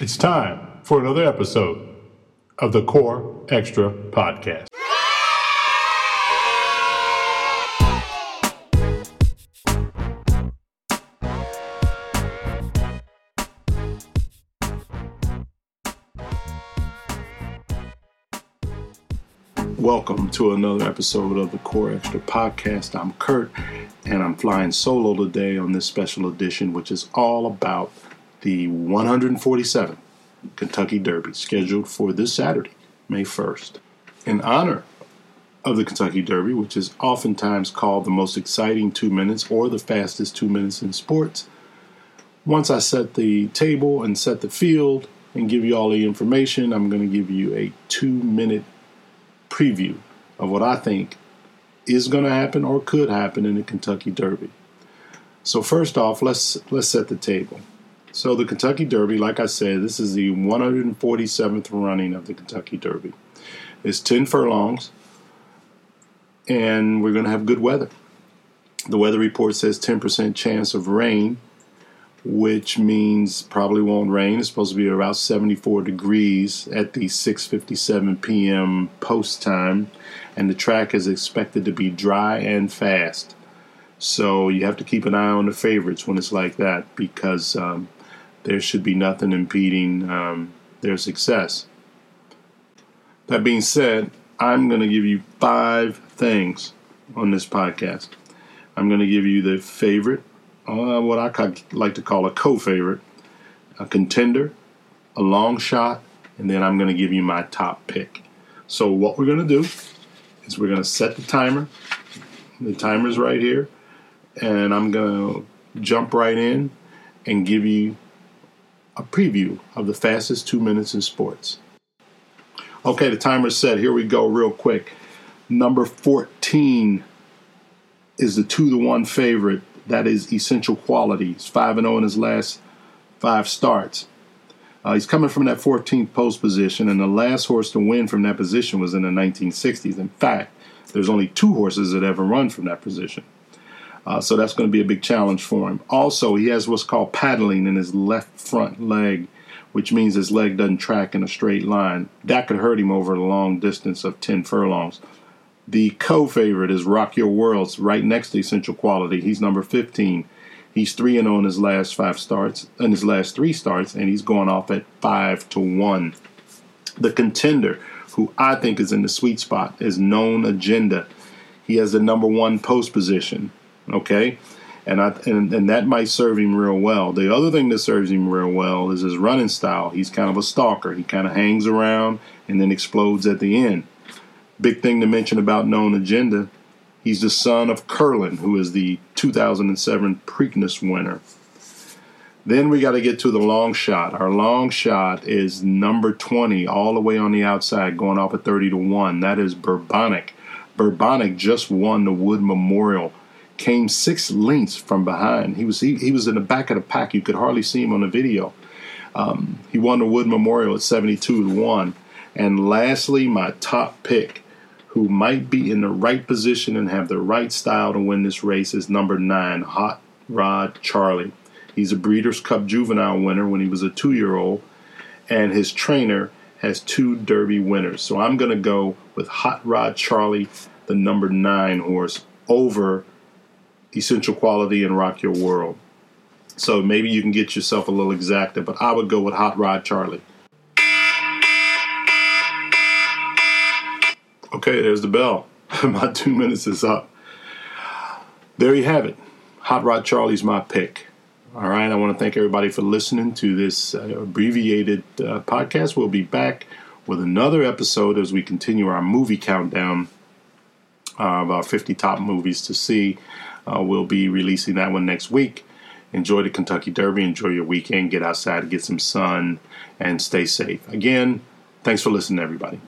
It's time for another episode of the Core Extra Podcast. Welcome to another episode of the Core Extra Podcast. I'm Kurt, and I'm flying solo today on this special edition, which is all about the 147th Kentucky Derby, scheduled for this Saturday, May 1st. In honor of the Kentucky Derby, which is oftentimes called the most exciting two minutes or the fastest two minutes in sports, once I set the table and set the field and give you all the information, I'm going to give you a two minute preview of what I think is going to happen or could happen in the Kentucky Derby. So first off, let's let's set the table. So the Kentucky Derby, like I said, this is the 147th running of the Kentucky Derby. It's 10 furlongs, and we're going to have good weather. The weather report says 10% chance of rain, which means probably won't rain. It's supposed to be about 74 degrees at the 6:57 p.m. post time, and the track is expected to be dry and fast. So you have to keep an eye on the favorites when it's like that because um, there should be nothing impeding um, their success. That being said, I'm going to give you five things on this podcast. I'm going to give you the favorite, uh, what I like to call a co favorite, a contender, a long shot, and then I'm going to give you my top pick. So, what we're going to do is we're going to set the timer. The timer's right here, and I'm going to jump right in and give you a preview of the fastest two minutes in sports. Okay, the timer's set. Here we go, real quick. Number 14 is the 2 to 1 favorite. That is Essential Qualities. 5 and 0 in his last five starts. Uh, he's coming from that 14th post position, and the last horse to win from that position was in the 1960s. In fact, there's only two horses that ever run from that position. Uh, so that's going to be a big challenge for him. Also, he has what's called paddling in his left front leg, which means his leg doesn't track in a straight line. That could hurt him over a long distance of 10 furlongs. The co favorite is Rock Your Worlds, right next to Essential Quality. He's number 15. He's 3 and 0 in his last five starts, in his last three starts, and he's going off at 5 to 1. The contender, who I think is in the sweet spot, is Known Agenda. He has the number one post position. Okay, and I and, and that might serve him real well. The other thing that serves him real well is his running style. He's kind of a stalker. He kind of hangs around and then explodes at the end. Big thing to mention about Known Agenda. He's the son of Curlin, who is the 2007 Preakness winner. Then we got to get to the long shot. Our long shot is number 20, all the way on the outside, going off at 30 to 1. That is Bourbonic. Bourbonic just won the Wood Memorial came six lengths from behind. He was he, he was in the back of the pack. You could hardly see him on the video. Um, he won the Wood Memorial at 72 to 1. And lastly, my top pick, who might be in the right position and have the right style to win this race, is number nine, Hot Rod Charlie. He's a Breeders' Cup juvenile winner when he was a two year old, and his trainer has two Derby winners. So I'm going to go with Hot Rod Charlie, the number nine horse, over essential quality and rock your world. So maybe you can get yourself a little exacta, but I would go with Hot Rod Charlie. Okay, there's the bell. my two minutes is up. There you have it. Hot Rod Charlie's my pick. All right, I want to thank everybody for listening to this uh, abbreviated uh, podcast. We'll be back with another episode as we continue our movie countdown uh, of our 50 top movies to see. Uh, we'll be releasing that one next week. Enjoy the Kentucky Derby. Enjoy your weekend. Get outside, get some sun, and stay safe. Again, thanks for listening, everybody.